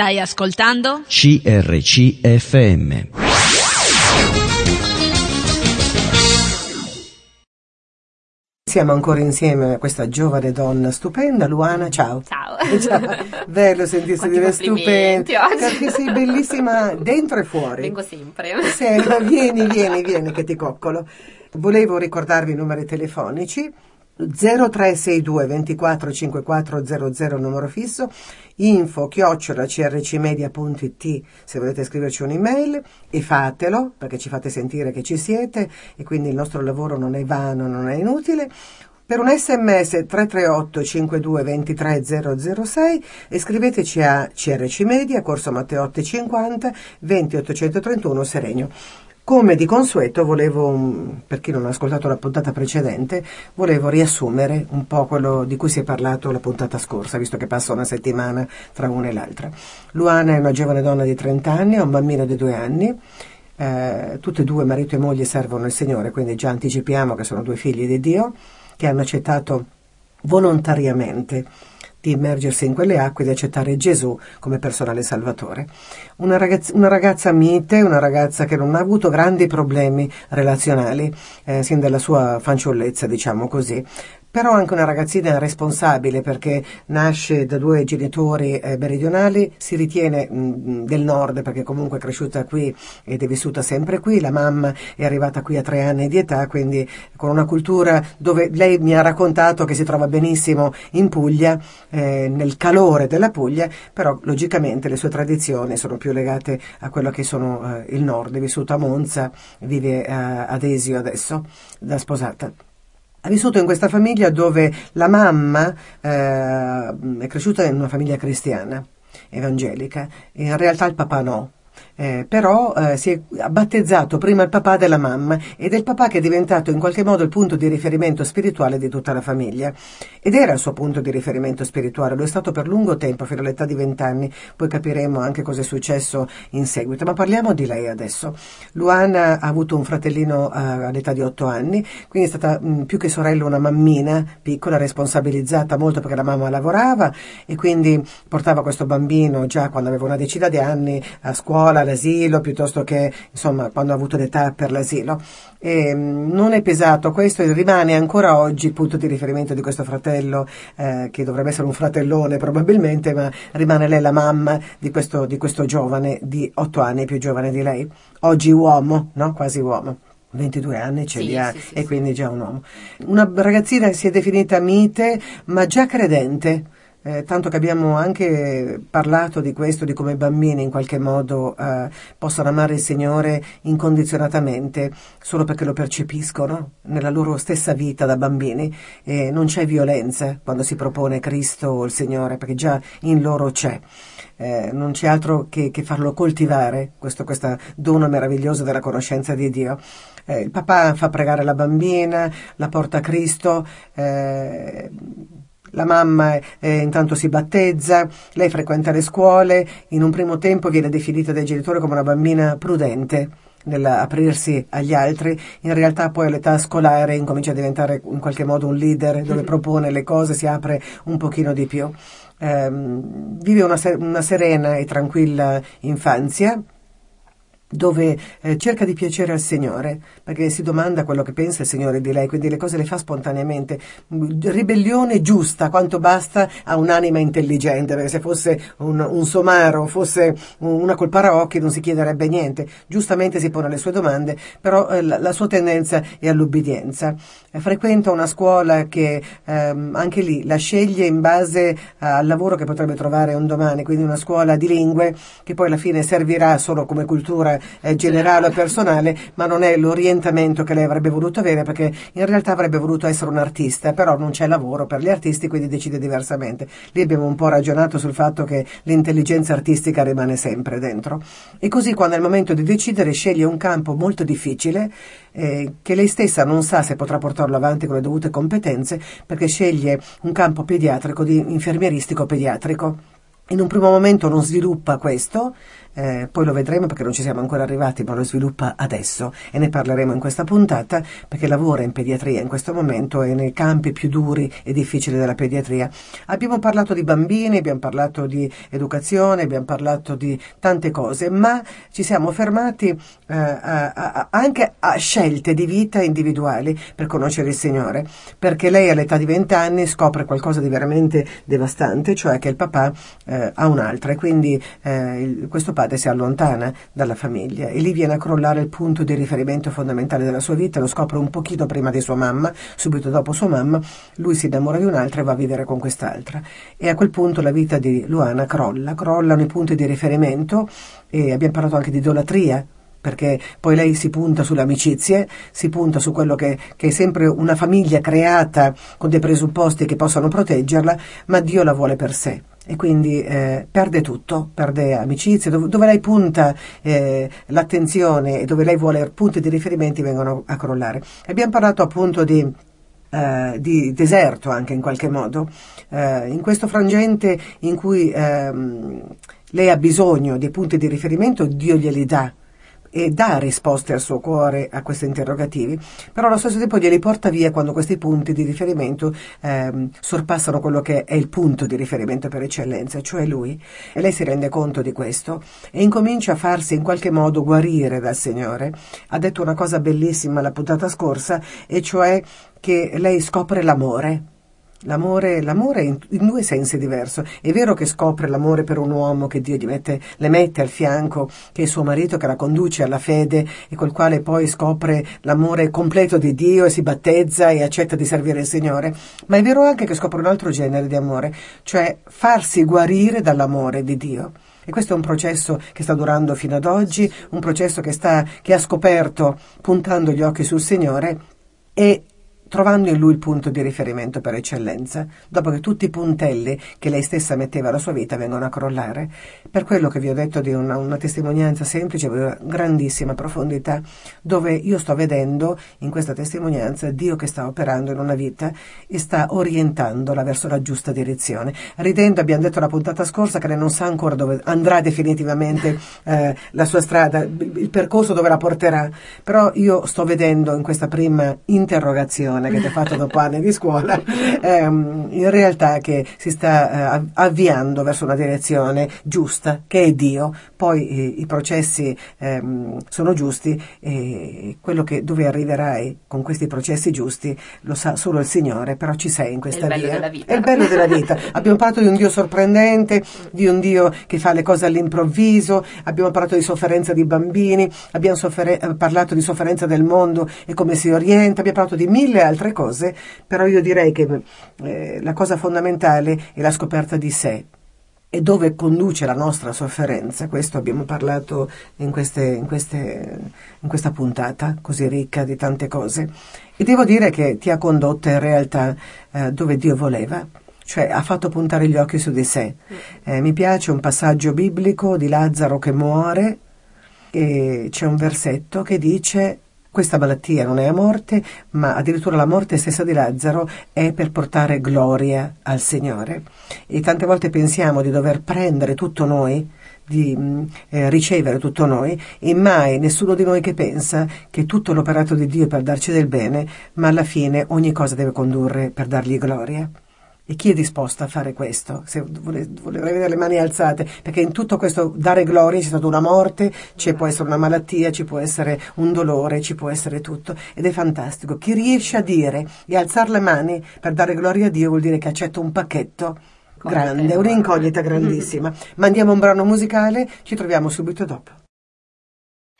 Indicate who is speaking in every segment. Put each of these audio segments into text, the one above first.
Speaker 1: Stai ascoltando?
Speaker 2: CRCFM.
Speaker 3: Siamo ancora insieme a questa giovane donna stupenda, Luana, ciao.
Speaker 4: Ciao.
Speaker 3: Ciao. Bello sentirsi
Speaker 4: Quanti
Speaker 3: dire stupenda,
Speaker 4: oggi.
Speaker 3: perché sei bellissima dentro e fuori.
Speaker 4: Vengo sempre.
Speaker 3: Sì, vieni, vieni, vieni che ti coccolo. Volevo ricordarvi i numeri telefonici 0362 24 54 00 numero fisso, info chiocciola crcmedia.it se volete scriverci un'email e fatelo perché ci fate sentire che ci siete e quindi il nostro lavoro non è vano, non è inutile. Per un sms 338 52 23 006 e scriveteci a CRC Media, Corso Matteotti 50 20 831 Seregno. Come di consueto volevo, mm, per chi non ha ascoltato la puntata precedente, volevo riassumere un po' quello di cui si è parlato la puntata scorsa, visto che passa una settimana tra una e l'altra. Luana è una giovane donna di 30 anni, ha un bambino di 2 anni, eh, tutte e due, marito e moglie, servono il Signore, quindi già anticipiamo che sono due figli di Dio, che hanno accettato volontariamente di immergersi in quelle acque e di accettare Gesù come personale salvatore. Una ragazza, una ragazza mite, una ragazza che non ha avuto grandi problemi relazionali eh, sin dalla sua fanciullezza, diciamo così, però anche una ragazzina responsabile perché nasce da due genitori eh, meridionali, si ritiene mh, del nord perché comunque è cresciuta qui ed è vissuta sempre qui, la mamma è arrivata qui a tre anni di età, quindi con una cultura dove lei mi ha raccontato che si trova benissimo in Puglia, eh, nel calore della Puglia, però logicamente le sue tradizioni sono più legate a quello che sono eh, il nord, è vissuta a Monza, vive eh, ad Esio adesso, da sposata. Ha vissuto in questa famiglia dove la mamma eh, è cresciuta in una famiglia cristiana, evangelica, in realtà il papà no. Eh, però eh, si è battezzato prima il papà della mamma ed è il papà che è diventato in qualche modo il punto di riferimento spirituale di tutta la famiglia. Ed era il suo punto di riferimento spirituale, lo è stato per lungo tempo, fino all'età di vent'anni, poi capiremo anche cosa è successo in seguito, ma parliamo di lei adesso. Luana ha avuto un fratellino eh, all'età di otto anni, quindi è stata mh, più che sorella una mammina piccola, responsabilizzata molto perché la mamma lavorava e quindi portava questo bambino già quando aveva una decina di anni a scuola, all'asilo, piuttosto che insomma quando ha avuto l'età per l'asilo. E, mh, non è pesato questo e rimane ancora oggi il punto di riferimento di questo fratello, eh, che dovrebbe essere un fratellone probabilmente, ma rimane lei la mamma di questo, di questo giovane di otto anni, più giovane di lei. Oggi uomo, no? Quasi uomo. 22 anni ce
Speaker 4: Sì,
Speaker 3: li ha
Speaker 4: sì, sì,
Speaker 3: e quindi già un uomo. Una ragazzina che si è definita mite, ma già credente. Eh, tanto che abbiamo anche parlato di questo, di come i bambini in qualche modo eh, possano amare il Signore incondizionatamente solo perché lo percepiscono nella loro stessa vita da bambini e non c'è violenza quando si propone Cristo o il Signore perché già in loro c'è. Eh, non c'è altro che, che farlo coltivare, questo, questa dono meravigliosa della conoscenza di Dio. Eh, il papà fa pregare la bambina, la porta a Cristo, eh, la mamma eh, intanto si battezza, lei frequenta le scuole, in un primo tempo viene definita dai genitori come una bambina prudente nell'aprirsi agli altri, in realtà poi all'età scolare incomincia a diventare in qualche modo un leader dove propone le cose, si apre un pochino di più. Ehm, vive una, una serena e tranquilla infanzia dove eh, cerca di piacere al Signore, perché si domanda quello che pensa il Signore di lei, quindi le cose le fa spontaneamente. Ribellione giusta, quanto basta a un'anima intelligente, perché se fosse un, un somaro, fosse un- una col paraocchi non si chiederebbe niente. Giustamente si pone le sue domande, però eh, la, la sua tendenza è all'ubbidienza. Eh, frequenta una scuola che ehm, anche lì la sceglie in base al lavoro che potrebbe trovare un domani, quindi una scuola di lingue che poi alla fine servirà solo come cultura eh, generale o personale, ma non è l'orientamento che lei avrebbe voluto avere perché in realtà avrebbe voluto essere un artista, però non c'è lavoro per gli artisti, quindi decide diversamente. Lì abbiamo un po' ragionato sul fatto che l'intelligenza artistica rimane sempre dentro. E così quando è il momento di decidere sceglie un campo molto difficile eh, che lei stessa non sa se potrà portarlo avanti con le dovute competenze perché sceglie un campo pediatrico, di infermieristico pediatrico. In un primo momento non sviluppa questo, eh, poi lo vedremo perché non ci siamo ancora arrivati, ma lo sviluppa adesso e ne parleremo in questa puntata perché lavora in pediatria in questo momento e nei campi più duri e difficili della pediatria. Abbiamo parlato di bambini, abbiamo parlato di educazione, abbiamo parlato di tante cose, ma ci siamo fermati eh, a, a, anche a scelte di vita individuali per conoscere il Signore, perché lei all'età di 20 anni scopre qualcosa di veramente devastante, cioè che il papà eh, ha un'altra e quindi eh, questo padre si allontana dalla famiglia e lì viene a crollare il punto di riferimento fondamentale della sua vita, lo scopre un pochino prima di sua mamma, subito dopo sua mamma, lui si innamora di un'altra e va a vivere con quest'altra e a quel punto la vita di Luana crolla, crollano i punti di riferimento e abbiamo parlato anche di idolatria, perché poi lei si punta sulle amicizie, si punta su quello che, che, è sempre una famiglia creata con dei presupposti che possano proteggerla, ma Dio la vuole per sé. E quindi eh, perde tutto, perde amicizie, dove, dove lei punta eh, l'attenzione e dove lei vuole punti di riferimento vengono a crollare. Abbiamo parlato appunto di Uh, di deserto anche in qualche modo, uh, in questo frangente in cui uh, lei ha bisogno di punti di riferimento, Dio glieli dà e dà risposte al suo cuore a questi interrogativi, però allo stesso tempo glieli porta via quando questi punti di riferimento ehm, sorpassano quello che è il punto di riferimento per eccellenza, cioè lui. E lei si rende conto di questo e incomincia a farsi in qualche modo guarire dal Signore. Ha detto una cosa bellissima la puntata scorsa, e cioè che lei scopre l'amore L'amore, l'amore in, due sensi diversi. È vero che scopre l'amore per un uomo che Dio mette, le mette al fianco, che è suo marito, che la conduce alla fede e col quale poi scopre l'amore completo di Dio e si battezza e accetta di servire il Signore. Ma è vero anche che scopre un altro genere di amore, cioè farsi guarire dall'amore di Dio. E questo è un processo che sta durando fino ad oggi, un processo che, sta, che ha scoperto puntando gli occhi sul Signore e trovando in lui il punto di riferimento per eccellenza, dopo che tutti i puntelli che lei stessa metteva alla sua vita vengono a crollare. Per quello che vi ho detto di una, una testimonianza semplice, di una grandissima profondità, dove io sto vedendo in questa testimonianza Dio che sta operando in una vita e sta orientandola verso la giusta direzione. Ridendo abbiamo detto la puntata scorsa che lei non sa ancora dove andrà definitivamente eh, la sua strada, il percorso dove la porterà, però io sto vedendo in questa prima interrogazione lezione che ti ha fatto dopo anni di scuola, ehm, in realtà che si sta eh, avviando verso una direzione giusta, che è Dio. Poi i, i processi ehm, sono giusti e quello che, dove arriverai con questi processi giusti lo sa solo il Signore, però ci sei in questa
Speaker 1: è il
Speaker 3: via.
Speaker 1: Bello della vita.
Speaker 3: È il bello della vita. abbiamo parlato di un Dio sorprendente, di un Dio che fa le cose all'improvviso, abbiamo parlato di sofferenza di bambini, abbiamo eh, parlato di sofferenza del mondo e come si orienta, abbiamo parlato di mille altre cose, però io direi che eh, la cosa fondamentale è la scoperta di sé e dove conduce la nostra sofferenza. Questo abbiamo parlato in, queste, in, queste, in, questa puntata così ricca di tante cose. E devo dire che ti ha condotto in realtà eh, dove Dio voleva. Cioè ha fatto puntare gli occhi su di sé. Eh, mi piace un passaggio biblico di Lazzaro che muore e c'è un versetto che dice questa malattia non è a morte, ma addirittura la morte stessa di Lazzaro è per portare gloria al Signore. E tante volte pensiamo di dover prendere tutto noi, di mm, eh, ricevere tutto noi e mai nessuno di noi che pensa che tutto l'operato di Dio è per darci del bene, ma alla fine ogni cosa deve condurre per dargli gloria. E chi è disposto a fare questo? Se vorrei, vedere le mani alzate, perché in tutto questo dare gloria c'è stata una morte, ci può essere una malattia, ci può essere un dolore, ci può essere tutto. Ed è fantastico. Chi riesce a dire e alzare le mani per dare gloria a Dio vuol dire che accetta un pacchetto grande, un'incognita grandissima. Mandiamo un brano musicale, ci troviamo subito dopo.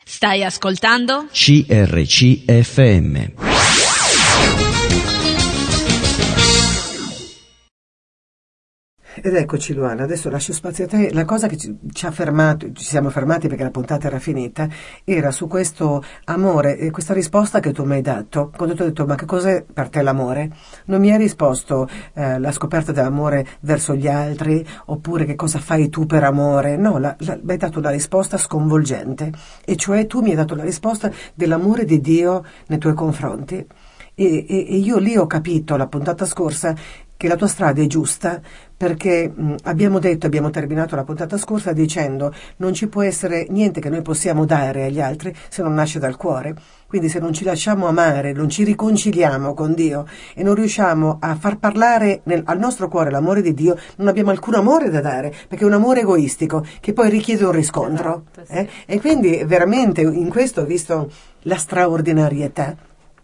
Speaker 1: Stai ascoltando?
Speaker 2: CRCFM.
Speaker 3: Ed eccoci Luana, adesso lascio spazio a te. La cosa che ci, ci, ha fermato, ci siamo fermati perché la puntata era finita, era su questo amore e questa risposta che tu mi hai dato. Quando ti ho detto ma che cos'è per te l'amore? Non mi hai risposto eh, la scoperta dell'amore verso gli altri oppure che cosa fai tu per amore. No, la, la, mi hai dato una risposta sconvolgente e cioè tu mi hai dato la risposta dell'amore di Dio nei tuoi confronti. E, e, e io lì ho capito la puntata scorsa che la tua strada è giusta perché mh, abbiamo detto, abbiamo terminato la puntata scorsa dicendo non ci può essere niente che noi possiamo dare agli altri se non nasce dal cuore. Quindi se non ci lasciamo amare, non ci riconciliamo con Dio e non riusciamo a far parlare nel, al nostro cuore l'amore di Dio, non abbiamo alcun amore da dare, perché è un amore egoistico che poi richiede un riscontro.
Speaker 4: Esatto, sì.
Speaker 3: eh? E quindi veramente in questo ho visto la straordinarietà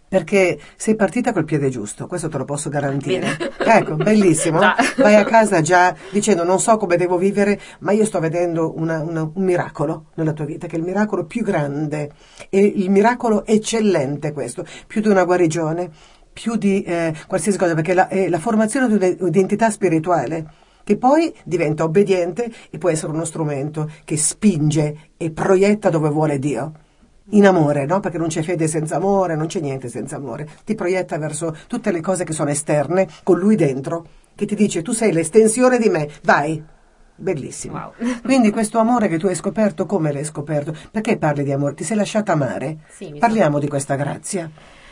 Speaker 3: perché sei partita col piede giusto, questo te lo posso garantire. Ecco, bellissimo.
Speaker 4: Già.
Speaker 3: Vai a casa già dicendo non so come devo vivere, ma io sto vedendo una- una- un miracolo nella tua vita, che è il miracolo più grande e il miracolo eccellente questo, più di una guarigione, più di eh, qualsiasi cosa, perché la- è la formazione di un'identità spirituale che poi diventa obbediente e può essere uno strumento che spinge e proietta dove vuole Dio in amore, no? Perché non c'è fede senza amore, non c'è niente senza amore. Ti proietta verso tutte le cose che sono esterne, con lui dentro, che ti dice tu sei l'estensione di me, vai. Bellissimo.
Speaker 4: Wow.
Speaker 3: Quindi questo amore che tu hai scoperto, come l'hai scoperto? Perché parli di amore? Ti sei lasciata amare?
Speaker 4: Sì,
Speaker 3: Parliamo di questa grazia.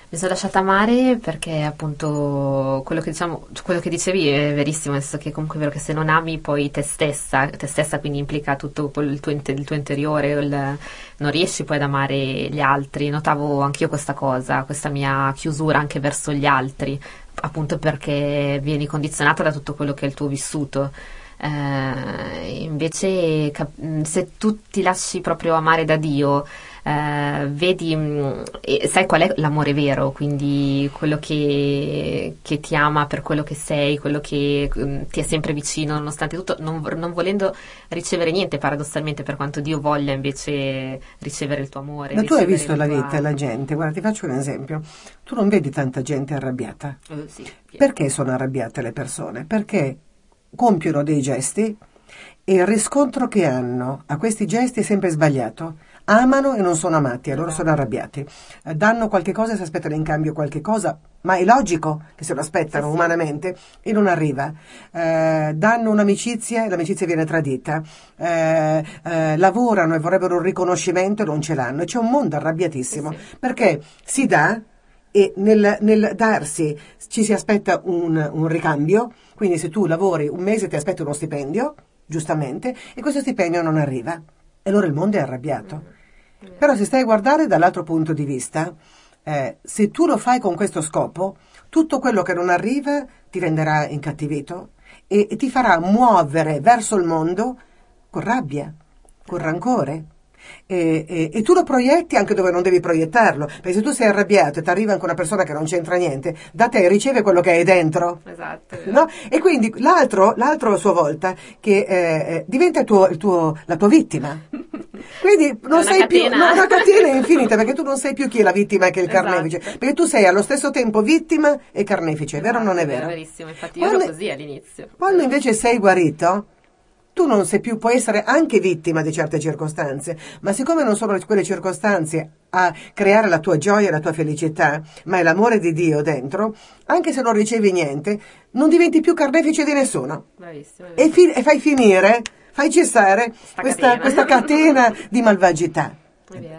Speaker 4: Mi sono lasciata amare perché appunto quello che diciamo, quello che dicevi è verissimo, nel senso che comunque è vero che se non ami poi te stessa, te stessa quindi implica tutto il tuo, il tuo interiore, il- non riesci poi ad amare gli altri. Notavo anch'io questa cosa, questa mia chiusura anche verso gli altri, appunto perché vieni condizionata da tutto quello che è il tuo vissuto. Eh, invece cap- se tu ti lasci proprio amare da Dio, eh, vedi, e sai qual è l'amore vero, quindi quello che, che ti ama per quello che sei, quello che mh, ti è sempre vicino nonostante tutto, non, non volendo ricevere niente paradossalmente per quanto Dio voglia invece ricevere il tuo amore.
Speaker 3: Ma tu hai visto la
Speaker 4: tuo-
Speaker 3: vita, la gente, guarda ti faccio un esempio. Tu non vedi tanta gente arrabbiata.
Speaker 4: Eh, sì,
Speaker 3: Perché sono arrabbiate le persone? Perché compiono dei gesti e il riscontro che hanno a questi gesti è sempre sbagliato. Amano e non sono amati, allora sono arrabbiati. Eh, Danno qualche cosa e si aspettano in cambio qualche cosa, ma è logico che se lo aspettano umanamente e non arriva. Eh, danno un'amicizia e l'amicizia viene tradita. Eh, eh, lavorano e vorrebbero un riconoscimento e non ce l'hanno. E c'è un mondo arrabbiatissimo perché si dà e nel, nel darsi ci si aspetta un, un ricambio, quindi se tu lavori un mese ti aspetti uno stipendio, giustamente, e questo stipendio non arriva. E allora il mondo è arrabbiato. Però se stai a guardare dall'altro punto di vista, eh, se tu lo fai con questo scopo, tutto quello che non arriva ti renderà incattivito e, e ti farà muovere verso il mondo con rabbia, con rancore. E, e- e tu lo proietti anche dove non devi proiettarlo, perché se tu sei arrabbiato e ti arriva anche una persona che non c'entra niente, da te riceve quello che hai dentro.
Speaker 4: Esatto. è vero.
Speaker 3: No? E quindi l'altro, l'altro a sua volta, che eh, eh, diventa il tuo- il tuo- la tua vittima. Quindi non
Speaker 4: una
Speaker 3: sei più
Speaker 4: catena.
Speaker 3: no, una catena infinita perché tu non sei più chi è la vittima e chi è il
Speaker 4: Esatto.
Speaker 3: carnefice, perché tu sei allo stesso tempo vittima e carnefice, vero o non è
Speaker 4: Esatto,
Speaker 3: vero?
Speaker 4: verissimo, infatti io
Speaker 3: Quando-
Speaker 4: ero così all'inizio.
Speaker 3: Quando invece sei guarito, tu non sei più, puoi essere anche vittima di certe circostanze, ma siccome non sono quelle circostanze a creare la tua gioia e la tua felicità, ma è l'amore di Dio dentro, anche se non ricevi niente, non diventi più carnefice di nessuno.
Speaker 4: Bravissimo.
Speaker 3: E, fi- e fai finire, fai cessare
Speaker 4: Sta
Speaker 3: questa,
Speaker 4: catena.
Speaker 3: questa catena di malvagità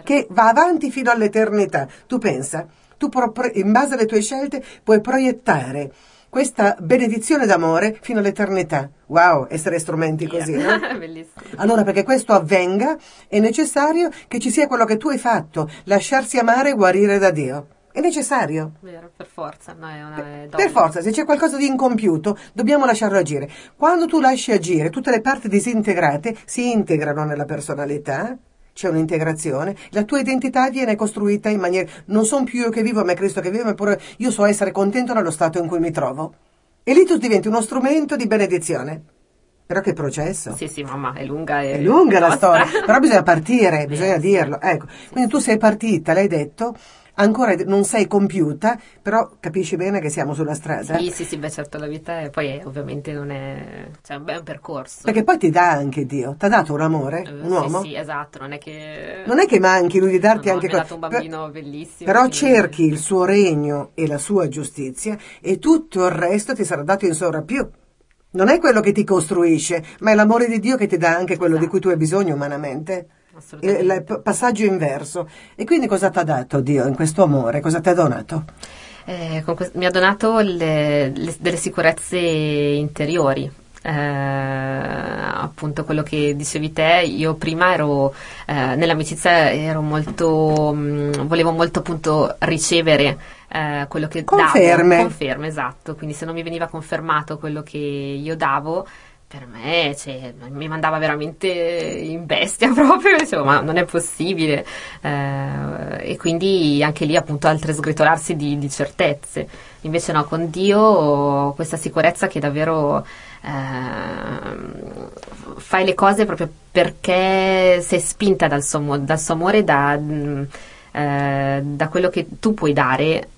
Speaker 3: che va avanti fino all'eternità. Tu pensa, tu pro- in base alle tue scelte puoi proiettare questa benedizione d'amore fino all'eternità. Wow, essere strumenti così, no?
Speaker 4: Bellissimo.
Speaker 3: Allora, perché questo avvenga, è necessario che ci sia quello che tu hai fatto, lasciarsi amare e guarire da Dio. È necessario.
Speaker 4: Vero, per forza, no, è una
Speaker 3: Per
Speaker 4: d'obbligo.
Speaker 3: forza, se c'è qualcosa di incompiuto, dobbiamo lasciarlo agire. Quando tu lasci agire, tutte le parti disintegrate si integrano nella personalità, c'è un'integrazione, la tua identità viene costruita in maniera... Non sono più io che vivo, ma è Cristo che vive, ma pure io so essere contento nello stato in cui mi trovo. E lì tu diventi uno strumento di benedizione. Però che processo.
Speaker 4: Sì, sì, mamma, è lunga e
Speaker 3: È lunga la storia, però bisogna partire, bisogna dirlo. Ecco, quindi tu sei partita, l'hai detto, ancora non sei compiuta, però capisci bene che siamo sulla strada.
Speaker 4: Sì, sì, sì, beh, certo, la vita è, poi è- ovviamente non è, cioè, è un percorso.
Speaker 3: Perché poi ti dà anche Dio, ti ha dato un amore,
Speaker 4: Eh,
Speaker 3: un uomo.
Speaker 4: Sì, sì, esatto, non è che...
Speaker 3: Non è che manchi lui di darti
Speaker 4: No, no,
Speaker 3: anche cose.
Speaker 4: dato un bambino bellissimo,
Speaker 3: Però cerchi il suo regno e la sua giustizia e tutto il resto ti sarà dato in sovrappiù. Non è quello che ti costruisce, ma è l'amore di Dio che ti dà anche quello di cui tu hai bisogno umanamente. Il, passaggio inverso. E quindi cosa ti ha dato Dio in questo amore? Cosa ti ha donato?
Speaker 4: Eh, que- mi ha donato le, le, delle sicurezze interiori. Eh, appunto quello che dicevi te, io prima ero eh, nell'amicizia ero molto mh, volevo molto appunto ricevere eh, quello che
Speaker 3: conferme.
Speaker 4: davo, conferme, esatto, quindi se non mi veniva confermato quello che io davo per me cioè, mi mandava veramente in bestia proprio, dicevo ma non è possibile. Eh, e quindi anche lì appunto altre sgretolarsi di, di, certezze, invece no, con Dio questa sicurezza che davvero eh, fai le cose proprio perché sei spinta dal suo, dal suo amore, da, eh, da quello che tu puoi dare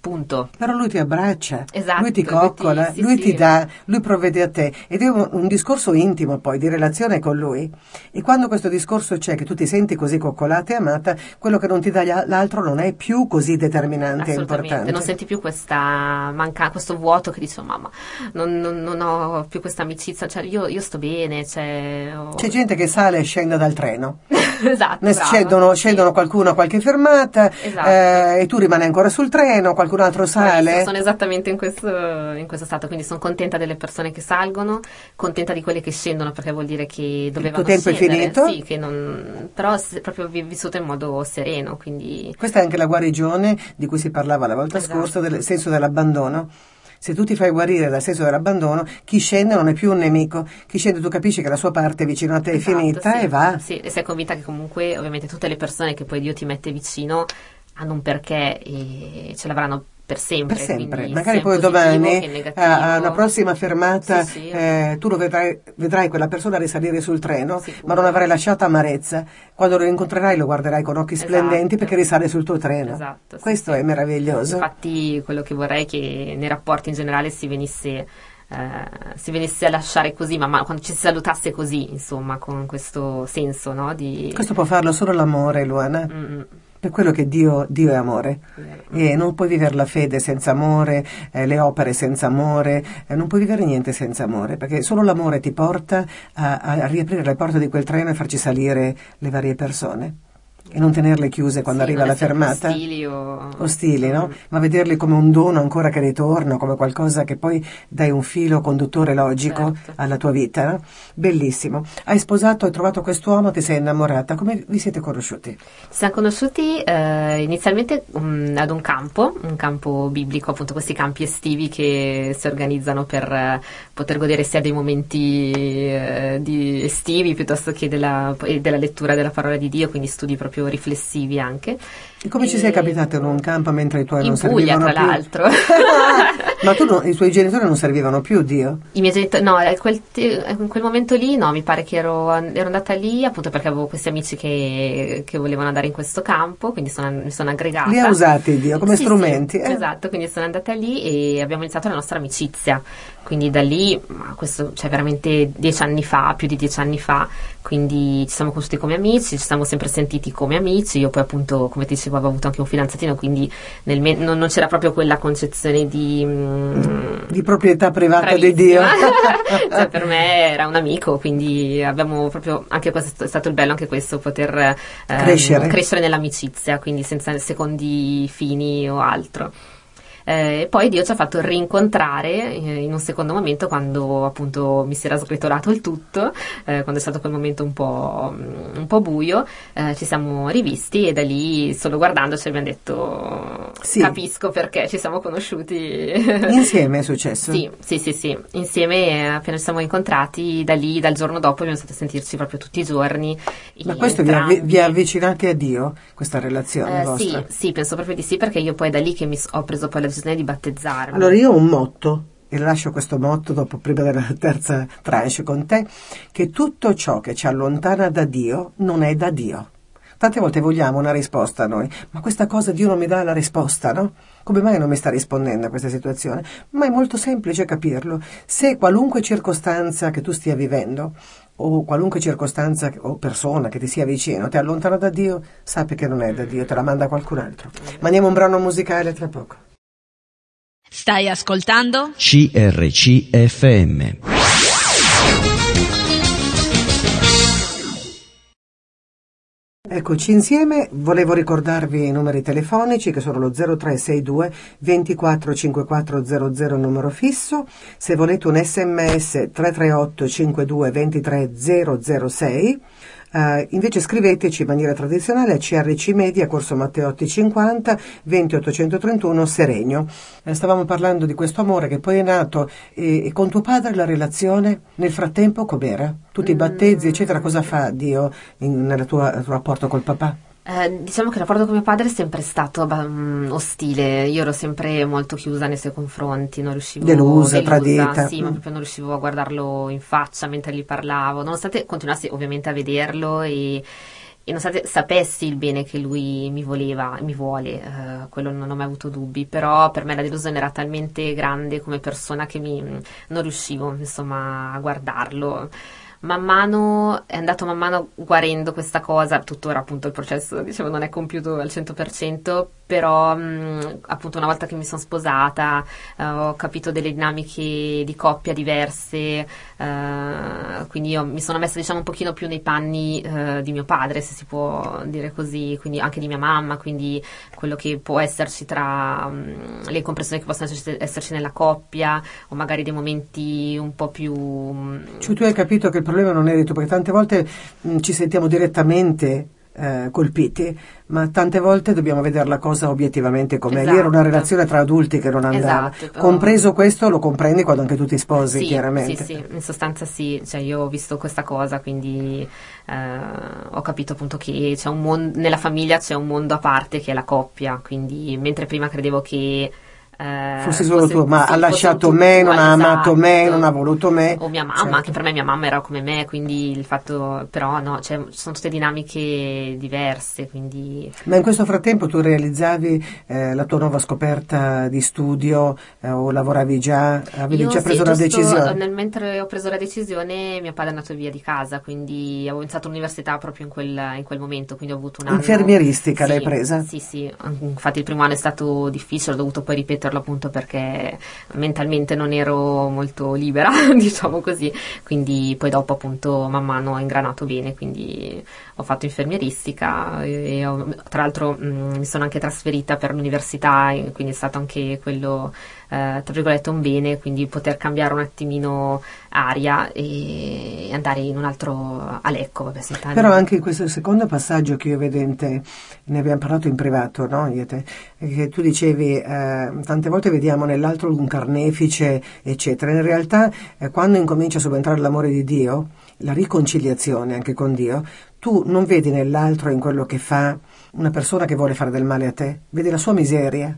Speaker 4: Punto.
Speaker 3: Però lui ti abbraccia,
Speaker 4: esatto,
Speaker 3: lui ti coccola,
Speaker 4: lui ti, sì,
Speaker 3: lui
Speaker 4: sì.
Speaker 3: ti dà, lui provvede a te ed è un, un, discorso intimo poi di relazione con lui. E quando questo discorso c'è, che tu ti senti così coccolata e amata, quello che non ti dà l'altro non è più così determinante e importante.
Speaker 4: Non senti più questa manca, questo vuoto che dici, oh, mamma, non, non, non, ho più questa amicizia, cioè io, io sto bene. Cioè, ho...
Speaker 3: C'è gente che sale e scende dal treno.
Speaker 4: esatto.
Speaker 3: Scendono, scendono
Speaker 4: sì.
Speaker 3: qualcuno a qualche fermata
Speaker 4: esatto.
Speaker 3: eh, e tu rimani ancora sul treno, qualcun altro sale.
Speaker 4: Sono esattamente in questo, in questo, stato, quindi sono contenta delle persone che salgono, contenta di quelle che scendono perché vuol dire che dovevano
Speaker 3: Il tuo tempo
Speaker 4: scendere.
Speaker 3: è finito?
Speaker 4: Sì, non, però è proprio vissuto in modo sereno. Quindi...
Speaker 3: Questa è anche la guarigione di cui si parlava la volta
Speaker 4: esatto.
Speaker 3: scorsa, del senso dell'abbandono. Se tu ti fai guarire dal senso dell'abbandono, chi scende non è più un nemico, chi scende tu capisci che la sua parte vicino a te è
Speaker 4: esatto,
Speaker 3: finita
Speaker 4: sì.
Speaker 3: e va.
Speaker 4: Sì, e sei convinta che comunque ovviamente tutte le persone che poi Dio ti mette vicino hanno un perché e ce l'avranno per sempre.
Speaker 3: Per sempre. Magari poi domani
Speaker 4: negativo.
Speaker 3: a una prossima fermata
Speaker 4: Sì, sì.
Speaker 3: eh, tu lo vedrai, vedrai quella persona risalire sul treno,
Speaker 4: Sicuro.
Speaker 3: ma non avrai lasciato amarezza. Quando lo incontrerai lo guarderai con occhi
Speaker 4: Esatto.
Speaker 3: splendenti perché risale sul tuo treno.
Speaker 4: Esatto, sì,
Speaker 3: Questo è meraviglioso.
Speaker 4: Infatti quello che vorrei è che nei rapporti in generale si venisse, eh, si venisse a lasciare così, ma, ma quando ci si salutasse così, insomma, con questo senso, no? Di...
Speaker 3: Questo può farlo solo l'amore, Luana.
Speaker 4: Mm,
Speaker 3: Per quello che Dio, Dio è amore. E non puoi vivere la fede senza amore, eh, le opere senza amore, eh, non puoi vivere niente senza amore, perché solo l'amore ti porta a, a riaprire le porte di quel treno e farci salire le varie persone e non tenerle chiuse quando
Speaker 4: Sì,
Speaker 3: arriva la fermata.
Speaker 4: Ostili, o...
Speaker 3: Ostili, no? Ma vederli come un dono ancora che ritorna, come qualcosa che poi dai un filo conduttore logico
Speaker 4: Certo.
Speaker 3: alla tua vita. no? Bellissimo. Hai sposato, hai trovato quest'uomo, ti sei innamorata. Come vi siete conosciuti?
Speaker 4: Ci siamo conosciuti eh, inizialmente mm, ad un campo, un campo biblico, appunto questi campi estivi che si organizzano per eh, poter godere sia dei momenti eh, estivi piuttosto che della, della lettura della parola di Dio, quindi studi proprio riflessivi anche.
Speaker 3: E come ci
Speaker 4: E-
Speaker 3: sei capitato in un campo mentre i tuoi
Speaker 4: In
Speaker 3: non
Speaker 4: Puglia,
Speaker 3: servivano
Speaker 4: tra
Speaker 3: più?
Speaker 4: l'altro.
Speaker 3: Ma tu non- i tuoi genitori non servivano più, Dio?
Speaker 4: I miei genitori, no, a quel te- in quel momento lì no, mi pare che ero, ero andata lì appunto perché avevo questi amici che, che volevano andare in questo campo, quindi sono, mi sono aggregata.
Speaker 3: Li ha usati Dio come
Speaker 4: Sì,
Speaker 3: strumenti?
Speaker 4: sì,
Speaker 3: eh?
Speaker 4: Esatto, quindi sono andata lì e abbiamo iniziato la nostra amicizia. Quindi da lì, ma questo cioè veramente dieci anni fa, più di dieci anni fa, quindi ci siamo conosciuti come amici, ci siamo sempre sentiti come amici. Io poi appunto, come ti dicevo, avevo avuto anche un fidanzatino, quindi nel me- non, non c'era proprio quella concezione di... mm,
Speaker 3: Di proprietà privata di Dio.
Speaker 4: Bravissima. Cioè, per me era un amico, quindi abbiamo proprio, anche questo è stato il bello, anche questo, poter ehm,
Speaker 3: Crescere.
Speaker 4: crescere nell'amicizia, quindi senza secondi fini o altro. Eh, poi Dio ci ha fatto rincontrare eh, in un secondo momento quando appunto mi si era sgretolato il tutto, eh, quando è stato quel momento un po', un po' buio, eh, ci siamo rivisti e da lì solo guardandoci abbiamo detto
Speaker 3: Sì.
Speaker 4: capisco perché ci siamo conosciuti.
Speaker 3: Insieme è successo?
Speaker 4: Sì, sì, sì, sì. Insieme eh, appena ci siamo incontrati, da lì, dal giorno dopo abbiamo iniziato a sentirci proprio tutti i giorni.
Speaker 3: Ma questo vi
Speaker 4: entrambi.
Speaker 3: vi ha avvicinati a Dio, questa relazione
Speaker 4: Eh,
Speaker 3: vostra?
Speaker 4: sì, sì, penso proprio di sì, perché io poi da lì che mi ho preso poi la decisione di battezzarmi.
Speaker 3: Allora io ho un motto, e lascio questo motto dopo, prima della terza tranche con te, che tutto ciò che ci allontana da Dio non è da Dio. Tante volte vogliamo una risposta noi, ma questa cosa Dio non mi dà la risposta, no? Come mai non mi sta rispondendo a questa situazione? Ma è molto semplice capirlo. Se qualunque circostanza che tu stia vivendo, o qualunque circostanza o persona che ti sia vicino ti allontana da Dio, sappi che non è da Dio, te la manda qualcun altro. Mandiamo un brano musicale tra poco.
Speaker 1: Stai ascoltando?
Speaker 2: CRCFM.
Speaker 3: Eccoci insieme, volevo ricordarvi i numeri telefonici che sono lo 0362 24 5400 numero fisso, se volete un sms 338 52 23 006 Uh, invece scriveteci in maniera tradizionale a CRC Media, Corso Matteotti 50, 20831 Seregno. Eh, stavamo parlando di questo amore che poi è nato e, e con tuo padre la relazione nel frattempo com'era? Tutti i battezzi eccetera, cosa fa Dio nel tuo rapporto col papà?
Speaker 4: Eh, diciamo che il rapporto con mio padre è sempre stato um, ostile, io ero sempre molto chiusa nei suoi confronti, non riuscivo
Speaker 3: delusa, delusa tradita.
Speaker 4: Sì, mm. ma proprio non riuscivo a guardarlo in faccia mentre gli parlavo, nonostante continuassi ovviamente a vederlo e, e nonostante sapessi il bene che lui mi voleva, mi vuole, eh, quello non ho mai avuto dubbi, però per me la delusione era talmente grande come persona che mi, non riuscivo insomma a guardarlo man mano è andato man mano guarendo questa cosa, tuttora appunto il processo diciamo non è compiuto al 100%, però mh, appunto una volta che mi sono sposata uh, ho capito delle dinamiche di coppia diverse, uh, quindi io mi sono messa diciamo un pochino più nei panni uh, di mio padre, se si può dire così, quindi anche di mia mamma, quindi quello che può esserci tra um, le compressioni che possono esserci, nella coppia o magari dei momenti un po' più... Um,
Speaker 3: cioè tu hai capito che il problema non eri tu, perché tante volte mh, ci sentiamo direttamente eh, colpiti, ma tante volte dobbiamo vedere la cosa obiettivamente com'è. Esatto. Lì era una esatto. relazione tra adulti che non andava. Esatto, Compreso questo, lo comprendi quando anche tu ti sposi,
Speaker 4: sì,
Speaker 3: chiaramente.
Speaker 4: Sì, sì, in sostanza sì, cioè, io ho visto questa cosa, quindi eh, ho capito appunto che mon- nella famiglia c'è un mondo a parte che è la coppia, quindi mentre prima credevo che
Speaker 3: eh, Forse solo tu, ma ha lasciato me, non ha amato me, non ha voluto me.
Speaker 4: O mia mamma, certo. anche per me mia mamma era come me, quindi il fatto, però no, cioè, sono tutte dinamiche diverse, quindi...
Speaker 3: Ma in questo frattempo tu realizzavi eh, la tua nuova scoperta di studio eh, o lavoravi già, avevi
Speaker 4: Io
Speaker 3: già preso
Speaker 4: sì,
Speaker 3: la decisione?
Speaker 4: Nel, mentre ho preso la decisione mio padre è andato via di casa, quindi avevo iniziato l'università proprio in quel, in quel momento, quindi ho avuto un anno...
Speaker 3: Infermieristica
Speaker 4: sì,
Speaker 3: l'hai presa?
Speaker 4: Sì, sì, infatti il primo anno è stato difficile, ho dovuto poi ripetere ripeterlo appunto perché mentalmente non ero molto libera, diciamo così, quindi poi dopo appunto man mano ho ingranato bene, quindi ho fatto infermieristica e ho, tra l'altro mh, mi sono anche trasferita per l'università, quindi è stato anche quello eh, tra virgolette un bene, quindi poter cambiare un attimino aria e andare in un altro a Lecco. Vabbè,
Speaker 3: Però anche in questo secondo passaggio che io vedo in te, ne abbiamo parlato in privato, no? Io te, che tu dicevi eh, tante volte vediamo nell'altro un carnefice, eccetera. In realtà eh, quando incomincia a subentrare l'amore di Dio, la riconciliazione anche con Dio, tu non vedi nell'altro in quello che fa una persona che vuole fare del male a te, vedi la sua miseria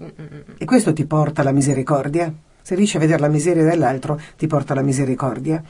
Speaker 3: e questo ti porta alla misericordia. Se riesci a vedere la miseria dell'altro, ti porta alla misericordia.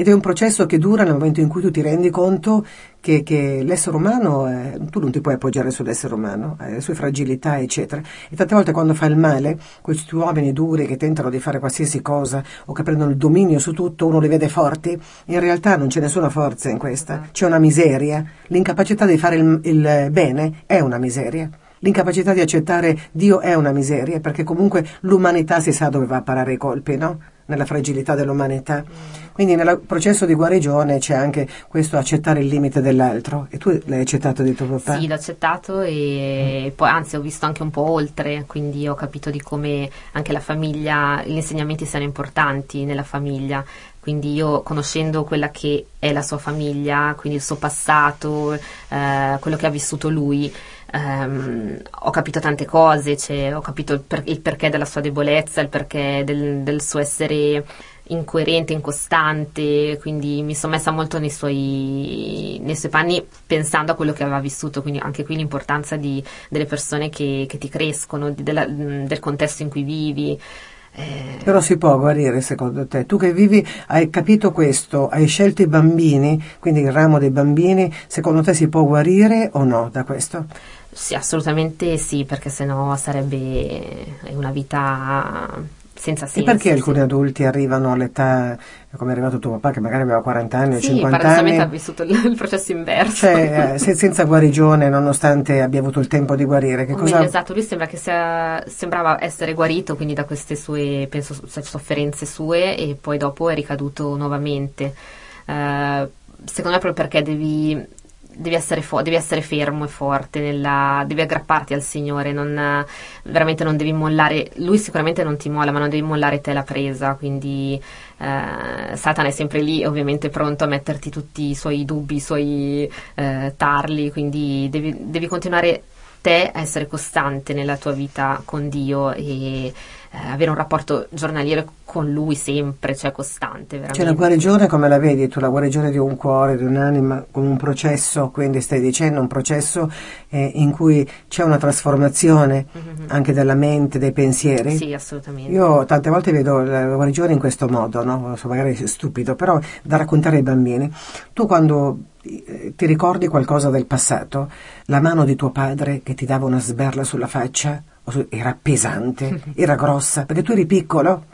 Speaker 3: Ed è un processo che dura nel momento in cui tu ti rendi conto che, che l'essere umano, eh, tu non ti puoi appoggiare sull'essere umano, le sue fragilità, eccetera. E tante volte quando fai il male, questi uomini duri che tentano di fare qualsiasi cosa o che prendono il dominio su tutto, uno li vede forti, in realtà non c'è nessuna forza in questa, c'è una miseria. L'incapacità di fare il, il bene è una miseria. L'incapacità di accettare Dio è una miseria, perché comunque l'umanità si sa dove va a parare i colpi, no? Nella fragilità dell'umanità. Quindi nel processo di guarigione c'è anche questo accettare il limite dell'altro. E tu l'hai accettato di tuo papà?
Speaker 4: Sì, l'ho accettato e poi anzi ho visto anche un po' oltre, quindi ho capito di come anche la famiglia, gli insegnamenti siano importanti nella famiglia. Quindi io conoscendo quella che è la sua famiglia, quindi il suo passato, eh, quello che ha vissuto lui, Um, ho capito tante cose, cioè, ho capito il, per- il, perché della sua debolezza, il perché del, del, suo essere incoerente, incostante, quindi mi sono messa molto nei suoi, nei suoi, panni pensando a quello che aveva vissuto, quindi anche qui l'importanza di, delle persone che, che ti crescono, di, della, del contesto in cui vivi.
Speaker 3: Eh... Però si può guarire secondo te? Tu che vivi hai capito questo, hai scelto i bambini, quindi il ramo dei bambini, secondo te si può guarire o no da questo?
Speaker 4: Sì, assolutamente sì, perché sennò sarebbe una vita senza senso.
Speaker 3: E perché alcuni sì. adulti arrivano all'età come è arrivato tuo papà che magari aveva 40 anni o
Speaker 4: sì,
Speaker 3: 50 anni?
Speaker 4: ha vissuto il, il processo inverso.
Speaker 3: Cioè, eh, se, senza guarigione, nonostante abbia avuto il tempo di guarire. Che cosa...
Speaker 4: Esatto, lui sembra che sia, sembrava essere guarito quindi da queste sue, penso, sofferenze sue e poi dopo è ricaduto nuovamente. Uh, secondo me proprio perché devi devi essere, fo- devi essere fermo e forte, nella, devi aggrapparti al Signore, non, veramente non devi mollare, Lui sicuramente non ti molla, ma non devi mollare te la presa, quindi eh, Satana è sempre lì, ovviamente pronto a metterti tutti i suoi dubbi, i suoi eh, tarli, quindi devi, devi continuare te a essere costante nella tua vita con Dio e avere un rapporto giornaliero con Lui sempre, cioè costante. Veramente.
Speaker 3: Cioè la guarigione come la vedi tu? La guarigione di un cuore, di un'anima, come un processo, quindi stai dicendo un processo eh, in cui c'è una trasformazione mm-hmm. anche della mente, dei pensieri?
Speaker 4: Sì, assolutamente.
Speaker 3: Io tante volte vedo la guarigione in questo modo, no? so, magari stupido, però da raccontare ai bambini. Tu quando eh, ti ricordi qualcosa del passato? La mano di tuo padre che ti dava una sberla sulla faccia? Era pesante, era grossa, perché tu eri piccolo.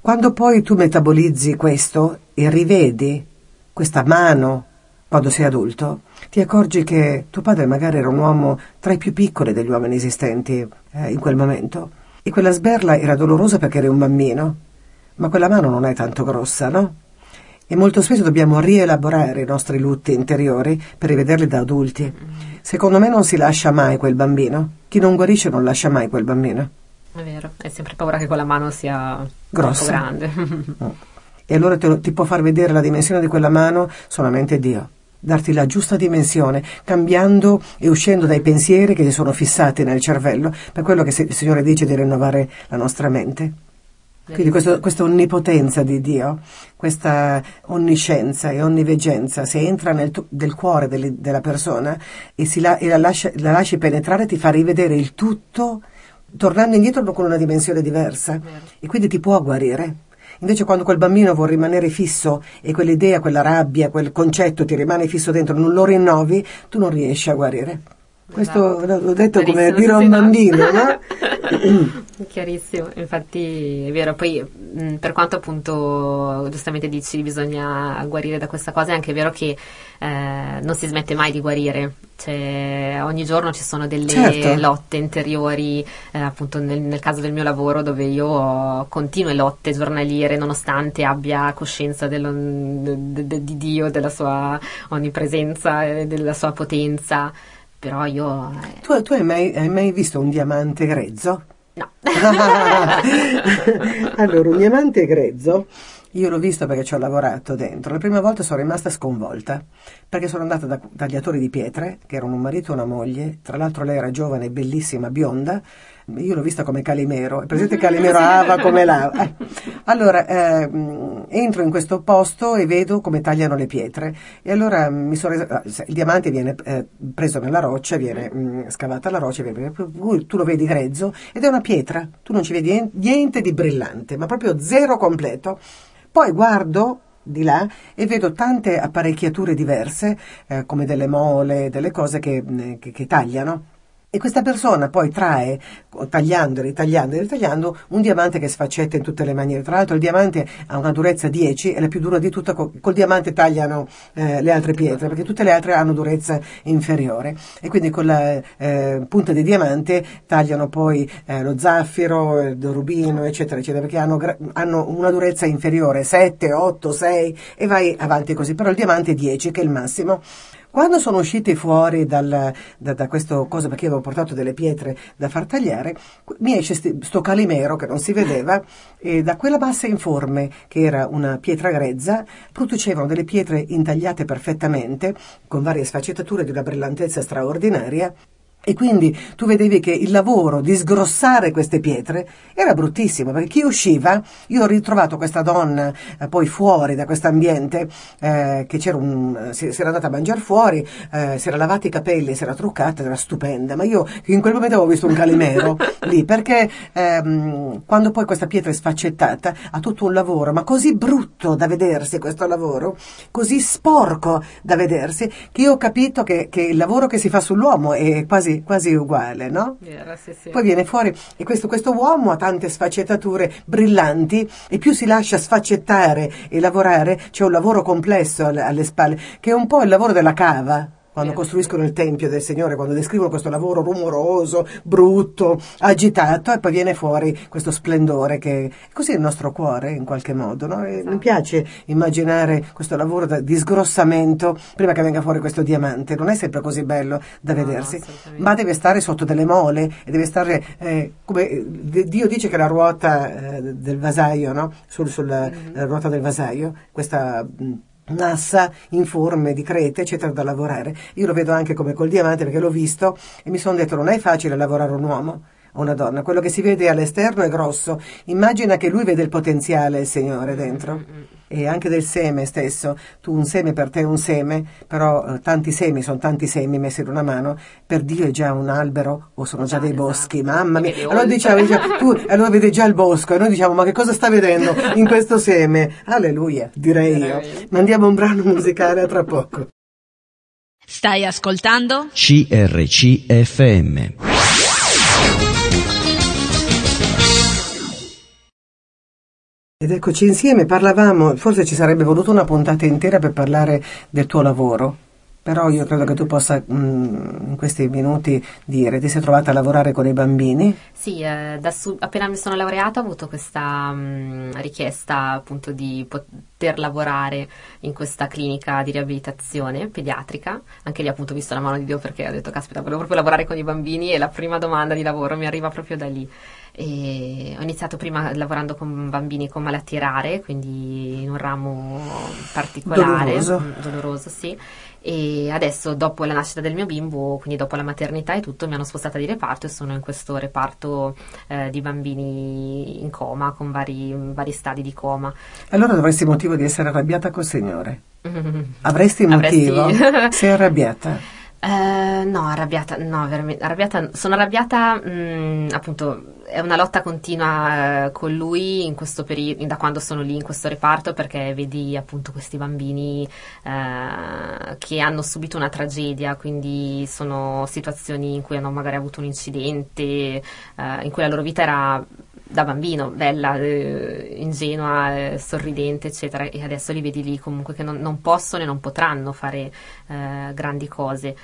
Speaker 3: Quando poi tu metabolizzi questo e rivedi questa mano quando sei adulto, ti accorgi che tuo padre magari era un uomo tra i più piccoli degli uomini esistenti eh, in quel momento. E quella sberla era dolorosa perché eri un bambino, ma quella mano non è tanto grossa, no? E molto spesso dobbiamo rielaborare i nostri lutti interiori per rivederli da adulti. Secondo me non si lascia mai quel bambino. Chi non guarisce non lascia mai quel bambino.
Speaker 4: È vero, hai sempre paura che quella mano sia
Speaker 3: Grossa.
Speaker 4: troppo grande.
Speaker 3: e allora te, ti può far vedere la dimensione di quella mano solamente Dio. Darti la giusta dimensione, cambiando e uscendo dai pensieri che si sono fissati nel cervello, per quello che il Signore dice di rinnovare la nostra mente. Quindi questo, questa onnipotenza di Dio, questa onniscienza e onniveggenza, se entra nel, nel cuore delle, della persona e, la, e la, lascia, la, lasci penetrare, ti fa rivedere il tutto, tornando indietro con una dimensione diversa. E quindi ti può guarire. Invece quando quel bambino vuole rimanere fisso e quell'idea, quella rabbia, quel concetto ti rimane fisso dentro, non lo rinnovi, tu non riesci a guarire. Questo esatto. l'ho detto come dire a un bambino, no?
Speaker 4: Chiarissimo, infatti è vero, poi per quanto appunto giustamente dici bisogna guarire da questa cosa, è anche vero che eh, non si smette mai di guarire, cioè, ogni giorno ci sono delle certo. lotte interiori, eh, appunto nel, nel, caso del mio lavoro dove io ho continue lotte giornaliere nonostante abbia coscienza dello, de, de, di Dio, della sua onnipresenza e della sua potenza però io...
Speaker 3: Eh... Tu, tu hai, mai, hai, mai, visto un diamante grezzo?
Speaker 4: No.
Speaker 3: allora, un diamante grezzo, io l'ho visto perché ci ho lavorato dentro. La prima volta sono rimasta sconvolta, perché sono andata da tagliatori di pietre, che erano un marito e una moglie, tra l'altro lei era giovane, bellissima, bionda, io l'ho vista come Calimero, presente Calimero Ava come lava. Eh. Allora, eh, entro in questo posto e vedo come tagliano le pietre e allora mi sono resa, ah, il diamante viene eh, preso nella roccia, viene mh, mm, scavata la roccia, viene, tu lo vedi grezzo ed è una pietra, tu non ci vedi niente di brillante, ma proprio zero completo. Poi guardo di là e vedo tante apparecchiature diverse, eh, come delle mole, delle cose che, mm, che, che tagliano. E questa persona poi trae, tagliando, ritagliando e ritagliando, un diamante che sfaccetta in tutte le maniere. Tra l'altro il diamante ha una durezza 10, è la più dura di tutta, col diamante tagliano eh, le altre pietre, perché tutte le altre hanno durezza inferiore. E quindi con la eh, punta di diamante tagliano poi eh, lo zaffiro, il rubino, eccetera, eccetera, perché hanno, hanno, una durezza inferiore, 7, 8, 6 e vai avanti così. Però il diamante è 10, che è il massimo. Quando sono usciti fuori dal, da, da, questo cosa, perché avevo portato delle pietre da far tagliare, mi esce sto calimero che non si vedeva e da quella bassa informe, che era una pietra grezza, producevano delle pietre intagliate perfettamente, con varie sfaccettature di una brillantezza straordinaria, e quindi tu vedevi che il lavoro di sgrossare queste pietre era bruttissimo, perché chi usciva, io ho ritrovato questa donna eh, poi fuori da questo ambiente, eh, che c'era un, si, si, era andata a mangiare fuori, eh, si era lavata i capelli, si era truccata, era stupenda, ma io in quel momento avevo visto un calimero lì, perché ehm, quando poi questa pietra è sfaccettata ha tutto un lavoro, ma così brutto da vedersi questo lavoro, così sporco da vedersi, che io ho capito che, che il lavoro che si fa sull'uomo è quasi quasi, quasi uguale, no?
Speaker 4: Era, sì, sì.
Speaker 3: Poi viene fuori e questo, questo uomo ha tante sfaccettature brillanti e più si lascia sfaccettare e lavorare, c'è un lavoro complesso alle, alle spalle, che è un po' il lavoro della cava quando costruiscono il tempio del Signore, quando descrivono questo lavoro rumoroso, brutto, agitato, e poi viene fuori questo splendore che è così il nostro cuore in qualche modo. No?
Speaker 4: Esatto.
Speaker 3: Mi piace immaginare questo lavoro di sgrossamento prima che venga fuori questo diamante. Non è sempre così bello da
Speaker 4: No, no,
Speaker 3: vedersi,
Speaker 4: assolutamente.
Speaker 3: ma deve stare sotto delle mole e deve stare eh, come eh, Dio dice che la ruota eh, del vasaio, no? Sul- sulla
Speaker 4: Mhm.
Speaker 3: la ruota del vasaio, questa mh, massa in forme di crete, eccetera, da lavorare. Io lo vedo anche come col diamante perché l'ho visto e mi sono detto non è facile lavorare un uomo o una donna, quello che si vede all'esterno è grosso. Immagina che lui vede il potenziale, il Signore, dentro. E anche del seme stesso, tu un seme per te è un seme, però eh, tanti semi sono tanti semi messi in una mano, per Dio è già un albero o sono già
Speaker 4: Esatto,
Speaker 3: dei
Speaker 4: esatto.
Speaker 3: boschi, mamma mia. Allora diciamo, diciamo, tu allora vedi già il bosco e noi diciamo ma che cosa sta vedendo in questo seme? Alleluia, direi io. Mandiamo un brano musicale a tra poco.
Speaker 1: Stai ascoltando?
Speaker 2: CRCFM.
Speaker 3: Ed eccoci insieme, parlavamo, forse ci sarebbe voluto una puntata intera per parlare del tuo lavoro, però io credo che tu possa mm, in questi minuti dire, ti sei trovata a lavorare con i bambini?
Speaker 4: Sì, eh, su- appena mi sono laureata ho avuto questa mm, richiesta appunto di poter lavorare in questa clinica di riabilitazione pediatrica. Anche lì appunto ho visto la mano di Dio perché ho detto caspita, volevo proprio lavorare con i bambini e la prima domanda di lavoro mi arriva proprio da lì. E ho iniziato prima lavorando con bambini con malattie rare, quindi in un ramo particolare,
Speaker 3: Doloroso.
Speaker 4: mm, doloroso sì. E adesso, dopo la nascita del mio bimbo, quindi dopo la maternità e tutto, mi hanno spostata di reparto e sono in questo reparto eh, di bambini in coma, con vari, vari stadi di coma.
Speaker 3: Allora dovresti motivo di essere arrabbiata col Signore. Avresti
Speaker 4: Avresti-
Speaker 3: motivo? Sei arrabbiata?
Speaker 4: Eh, no, arrabbiata, no, veramente, arrabbiata, sono arrabbiata, mh, appunto, è una lotta continua eh, con lui periodo, da quando sono lì in questo reparto, perché vedi appunto questi bambini eh, che hanno subito una tragedia, quindi sono situazioni in cui hanno magari avuto un incidente, eh, in cui la loro vita era da bambino, bella, eh, ingenua, eh, sorridente, eccetera, e adesso li vedi lì comunque che non, non possono e non potranno fare eh, grandi cose.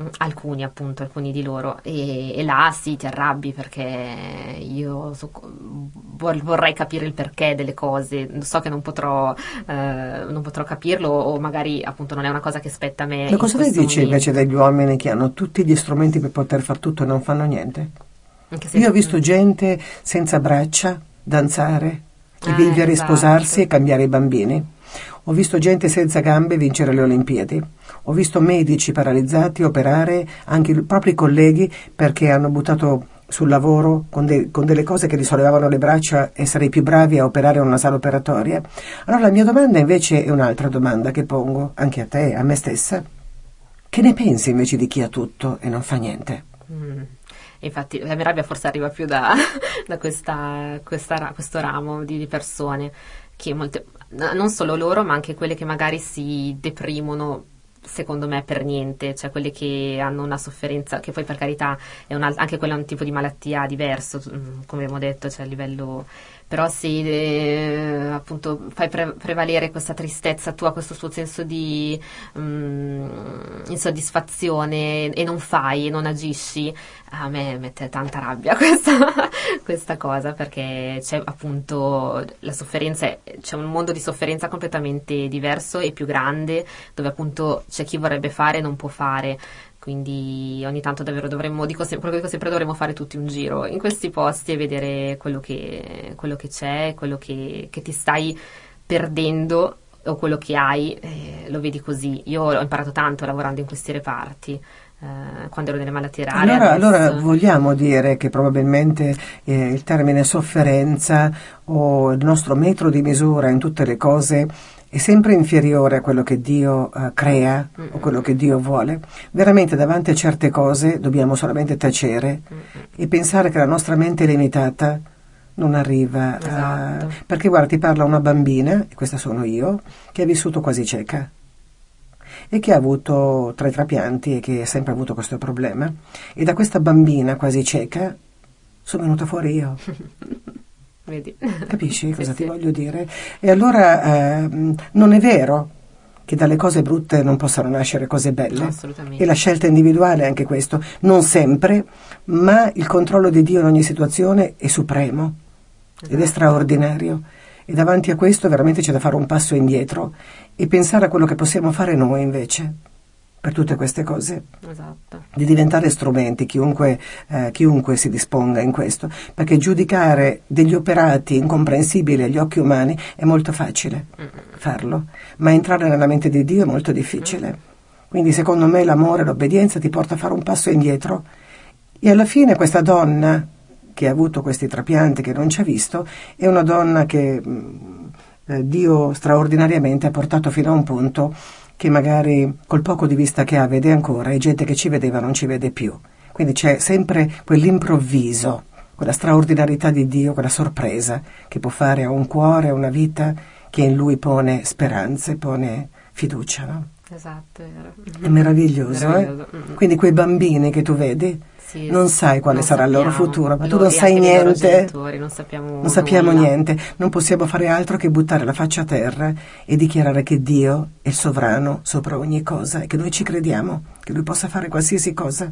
Speaker 4: Mm, Alcuni appunto, alcuni di loro e, e là sì ti arrabbi perché io so- vor- vorrei capire il perché delle cose, so che non potrò, eh, non potrò capirlo o magari appunto non è una cosa che spetta a me.
Speaker 3: Ma cosa ne dici invece degli uomini che hanno tutti gli strumenti per poter far tutto e non fanno niente? Io ho visto gente senza braccia danzare, e
Speaker 4: Ah,
Speaker 3: vivere,
Speaker 4: esatto.
Speaker 3: sposarsi e cambiare i bambini. Ho visto gente senza gambe vincere le Olimpiadi. Ho visto medici paralizzati operare anche i propri colleghi perché hanno buttato sul lavoro con, de- con delle cose che gli sollevavano le braccia essere i più bravi a operare in una sala operatoria. Allora la mia domanda invece è un'altra domanda che pongo anche a te, a me stessa. Che ne pensi invece di chi ha tutto e non fa niente?
Speaker 4: Mm. Infatti la mia rabbia forse arriva più da, da questa, questa questo ramo di, di persone che molte, non solo loro, ma anche quelle che magari si deprimono secondo me per niente, cioè quelle che hanno una sofferenza, che poi per carità è un al- anche quella è un tipo di malattia diverso, mm, come abbiamo detto, cioè a livello però se eh, appunto fai pre- prevalere questa tristezza tua, questo tuo senso di mm, insoddisfazione e non fai e non agisci, a me mette tanta rabbia questa, questa cosa perché c'è appunto la sofferenza, c'è un mondo di sofferenza completamente diverso e più grande dove appunto c'è chi vorrebbe fare e non può fare. Quindi ogni tanto davvero dovremmo, dico sempre, quello che dico sempre, dovremmo fare tutti un giro in questi posti e vedere quello che, quello che c'è, quello che, che ti stai perdendo o quello che hai, eh, lo vedi così. Io ho imparato tanto lavorando in questi reparti, eh, quando ero nelle malattie rare.
Speaker 3: Allora,
Speaker 4: adesso-
Speaker 3: allora vogliamo dire che probabilmente eh, il termine sofferenza o il nostro metro di misura in tutte le cose è sempre inferiore a quello che Dio eh, crea o quello che Dio vuole. Veramente davanti a certe cose dobbiamo solamente tacere e pensare che la nostra mente limitata non arriva a...
Speaker 4: Esatto.
Speaker 3: Perché guarda, ti parla una bambina, e questa sono io, che ha vissuto quasi cieca e che ha avuto tre trapianti e che ha sempre avuto questo problema. E da questa bambina quasi cieca sono venuta fuori io.
Speaker 4: Vedi?
Speaker 3: Capisci cosa
Speaker 4: Sì,
Speaker 3: ti
Speaker 4: sì.
Speaker 3: voglio dire? E allora ehm, non è vero che dalle cose brutte non possano nascere cose belle.
Speaker 4: Assolutamente.
Speaker 3: E la scelta individuale è anche questo. Non sempre, ma il controllo di Dio in ogni situazione è supremo ed è
Speaker 4: Esatto.
Speaker 3: straordinario. E davanti a questo veramente c'è da fare un passo indietro e pensare a quello che possiamo fare noi invece per tutte queste cose.
Speaker 4: Esatto.
Speaker 3: di diventare strumenti, chiunque, eh, chiunque si disponga in questo, perché giudicare degli operati incomprensibili agli occhi umani è molto facile farlo, ma entrare nella mente di Dio è molto difficile. Quindi secondo me l'amore e l'obbedienza ti porta a fare un passo indietro. E alla fine questa donna che ha avuto questi trapianti, che non ci ha visto, è una donna che mh, eh, Dio straordinariamente ha portato fino a un punto che magari col poco di vista che ha vede ancora e gente che ci vedeva non ci vede più. Quindi c'è sempre quell'improvviso, quella straordinarietà di Dio, quella sorpresa che può fare a un cuore, a una vita che in lui pone speranze, pone fiducia. No?
Speaker 4: Esatto, è.
Speaker 3: È meraviglioso,
Speaker 4: Meraviglioso,
Speaker 3: eh?
Speaker 4: mm.
Speaker 3: Quindi quei bambini che tu vedi,
Speaker 4: Sì,
Speaker 3: non sai quale
Speaker 4: Non
Speaker 3: sarà il loro
Speaker 4: sappiamo.
Speaker 3: futuro, ma tu
Speaker 4: Loro-
Speaker 3: non
Speaker 4: e
Speaker 3: sai niente.
Speaker 4: genitori, non sappiamo,
Speaker 3: Non sappiamo niente, non possiamo fare altro che buttare la faccia a terra e dichiarare che Dio è sovrano sopra ogni cosa e che noi ci crediamo, che Lui possa fare qualsiasi cosa.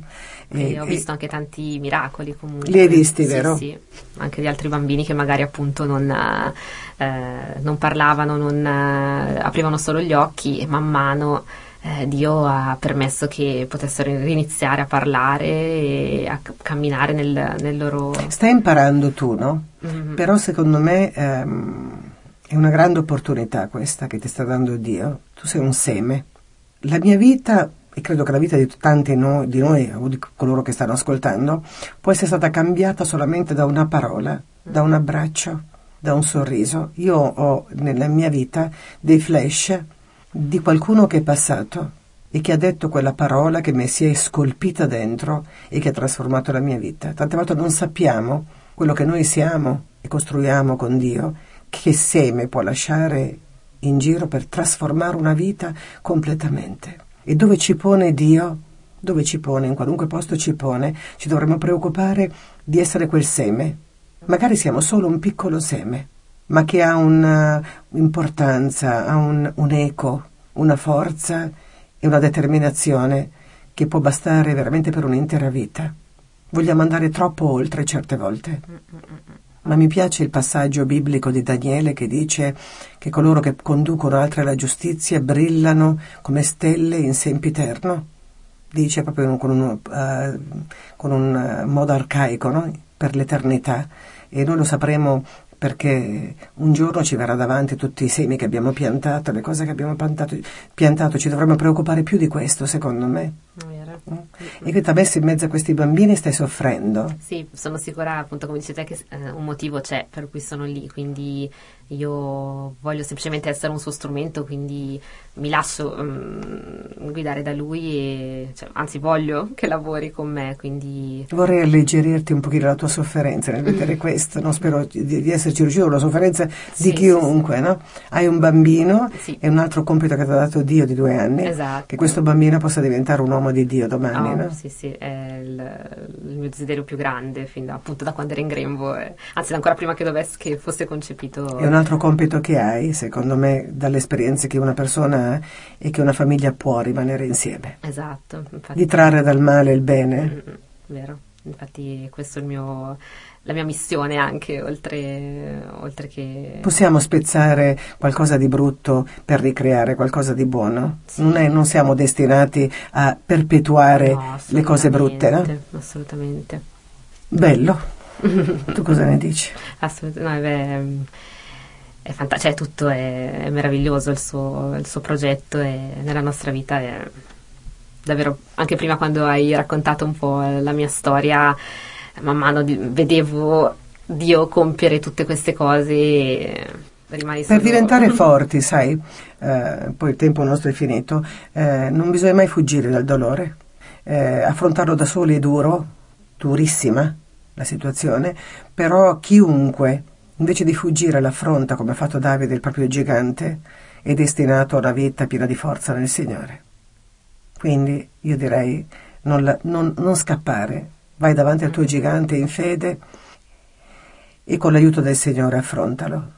Speaker 4: E
Speaker 3: E-
Speaker 4: ho
Speaker 3: e-
Speaker 4: visto anche tanti miracoli comunque.
Speaker 3: Li hai visti,
Speaker 4: Sì,
Speaker 3: vero?
Speaker 4: Sì, anche di altri bambini che magari appunto non, eh, non parlavano, non eh, aprivano solo gli occhi e man mano eh, Dio ha permesso che potessero riniziare a parlare e a camminare nel, nel loro...
Speaker 3: Stai imparando tu, no?
Speaker 4: Mhm.
Speaker 3: Però secondo me ehm, è una grande opportunità questa che ti sta dando Dio. Tu sei un seme. La mia vita, e credo che la vita di tanti no- di noi, o di coloro che stanno ascoltando, può essere stata cambiata solamente da una parola, da un abbraccio, da un sorriso. Io ho nella mia vita dei flash di qualcuno che è passato e che ha detto quella parola che mi si è scolpita dentro e che ha trasformato la mia vita. Tante volte non sappiamo quello che noi siamo e costruiamo con Dio, che seme può lasciare in giro per trasformare una vita completamente. E dove ci pone Dio, dove ci pone, in qualunque posto ci pone, ci dovremmo preoccupare di essere quel seme. Magari siamo solo un piccolo seme, ma che ha un'importanza, ha un, un eco, una forza e una determinazione che può bastare veramente per un'intera vita. Vogliamo andare troppo oltre certe volte. Ma mi piace il passaggio biblico di Daniele che dice che coloro che conducono altri alla giustizia brillano come stelle in sempiterno. Dice proprio con un, eh, con un eh, modo arcaico, no? per l'eternità. E noi lo sapremo perché un giorno ci verrà davanti tutti i semi che abbiamo piantato, le cose che abbiamo piantato, piantato. ci dovremmo preoccupare più di questo, secondo me.
Speaker 4: Vero.
Speaker 3: E qui ti ha messo in mezzo a questi bambini e stai soffrendo.
Speaker 4: Sì, sono sicura, appunto, come dici te, che eh, un motivo c'è per cui sono lì, quindi io voglio semplicemente essere un suo strumento, quindi mi lascio mm, guidare da lui e, cioè, anzi, voglio che lavori con me, quindi
Speaker 3: Vorrei alleggerirti un pochino la tua sofferenza nel vedere questo, non spero di, di esserci riuscito, la sofferenza di
Speaker 4: Sì,
Speaker 3: chiunque, no? Hai un bambino
Speaker 4: Sì.
Speaker 3: e un altro compito che ti ha dato Dio di due anni,
Speaker 4: Esatto.
Speaker 3: che questo bambino possa diventare un uomo di Dio domani,
Speaker 4: Oh,
Speaker 3: no?
Speaker 4: sì, sì, è il, il mio desiderio più grande, fin da, appunto da quando ero in grembo, eh, anzi, ancora prima che, dovesse, che fosse concepito.
Speaker 3: E un altro compito che hai, secondo me, dalle esperienze che una persona ha, è che una famiglia può rimanere insieme,
Speaker 4: Esatto, infatti.
Speaker 3: di trarre dal male il bene.
Speaker 4: Mm, mm, Vero, infatti questo è il mio, la mia missione anche, oltre, oltre che...
Speaker 3: Possiamo spezzare qualcosa di brutto per ricreare qualcosa di buono?
Speaker 4: Sì.
Speaker 3: Non, è- non siamo destinati a perpetuare
Speaker 4: No,
Speaker 3: le cose brutte, no?
Speaker 4: assolutamente, Assolutamente.
Speaker 3: Bello. tu cosa ne dici?
Speaker 4: Assolutamente. No, beh, è fantastico, cioè tutto è, è meraviglioso il suo, il suo progetto e nella nostra vita è davvero, anche prima quando hai raccontato un po' la mia storia, man mano di- vedevo Dio compiere tutte queste cose e
Speaker 3: Per diventare forti, sai, eh, poi il tempo nostro è finito, eh, non bisogna mai fuggire dal dolore. Eh, affrontarlo da soli è duro, durissima la situazione, però chiunque invece di fuggire l'affronta come ha fatto Davide il proprio gigante è destinato a una vita piena di forza nel Signore. Quindi io direi non, non- non scappare, vai davanti al tuo gigante in fede e con l'aiuto del Signore affrontalo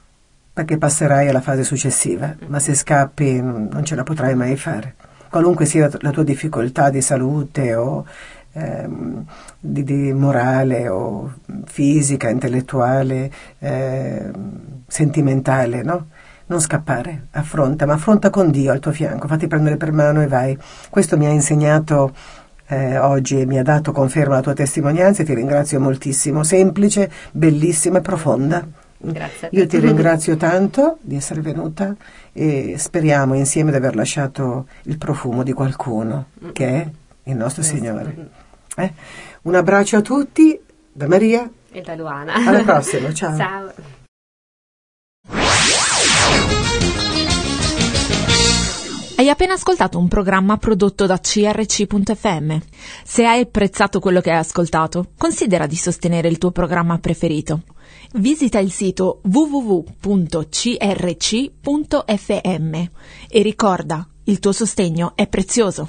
Speaker 3: perché passerai alla fase successiva, ma se scappi non ce la potrai mai fare. Qualunque sia la tua difficoltà di salute o ehm, di, di, morale o fisica, intellettuale, eh, sentimentale, no? Non scappare, affronta, ma affronta con Dio al tuo fianco, fatti prendere per mano e vai. Questo mi ha insegnato eh, oggi e mi ha dato conferma la tua testimonianza e ti ringrazio moltissimo, semplice, bellissima e profonda.
Speaker 4: Grazie.
Speaker 3: Io ti ringrazio tanto di essere venuta e speriamo insieme di aver lasciato il profumo di qualcuno che è il nostro Signore. Eh? Un abbraccio a tutti da Maria
Speaker 4: e da Luana.
Speaker 3: Alla prossima, ciao.
Speaker 4: ciao.
Speaker 1: Hai appena ascoltato un programma prodotto da crc.fm. Se hai apprezzato quello che hai ascoltato, considera di sostenere il tuo programma preferito. Visita il sito www.crc.fm e ricorda, il tuo sostegno è prezioso.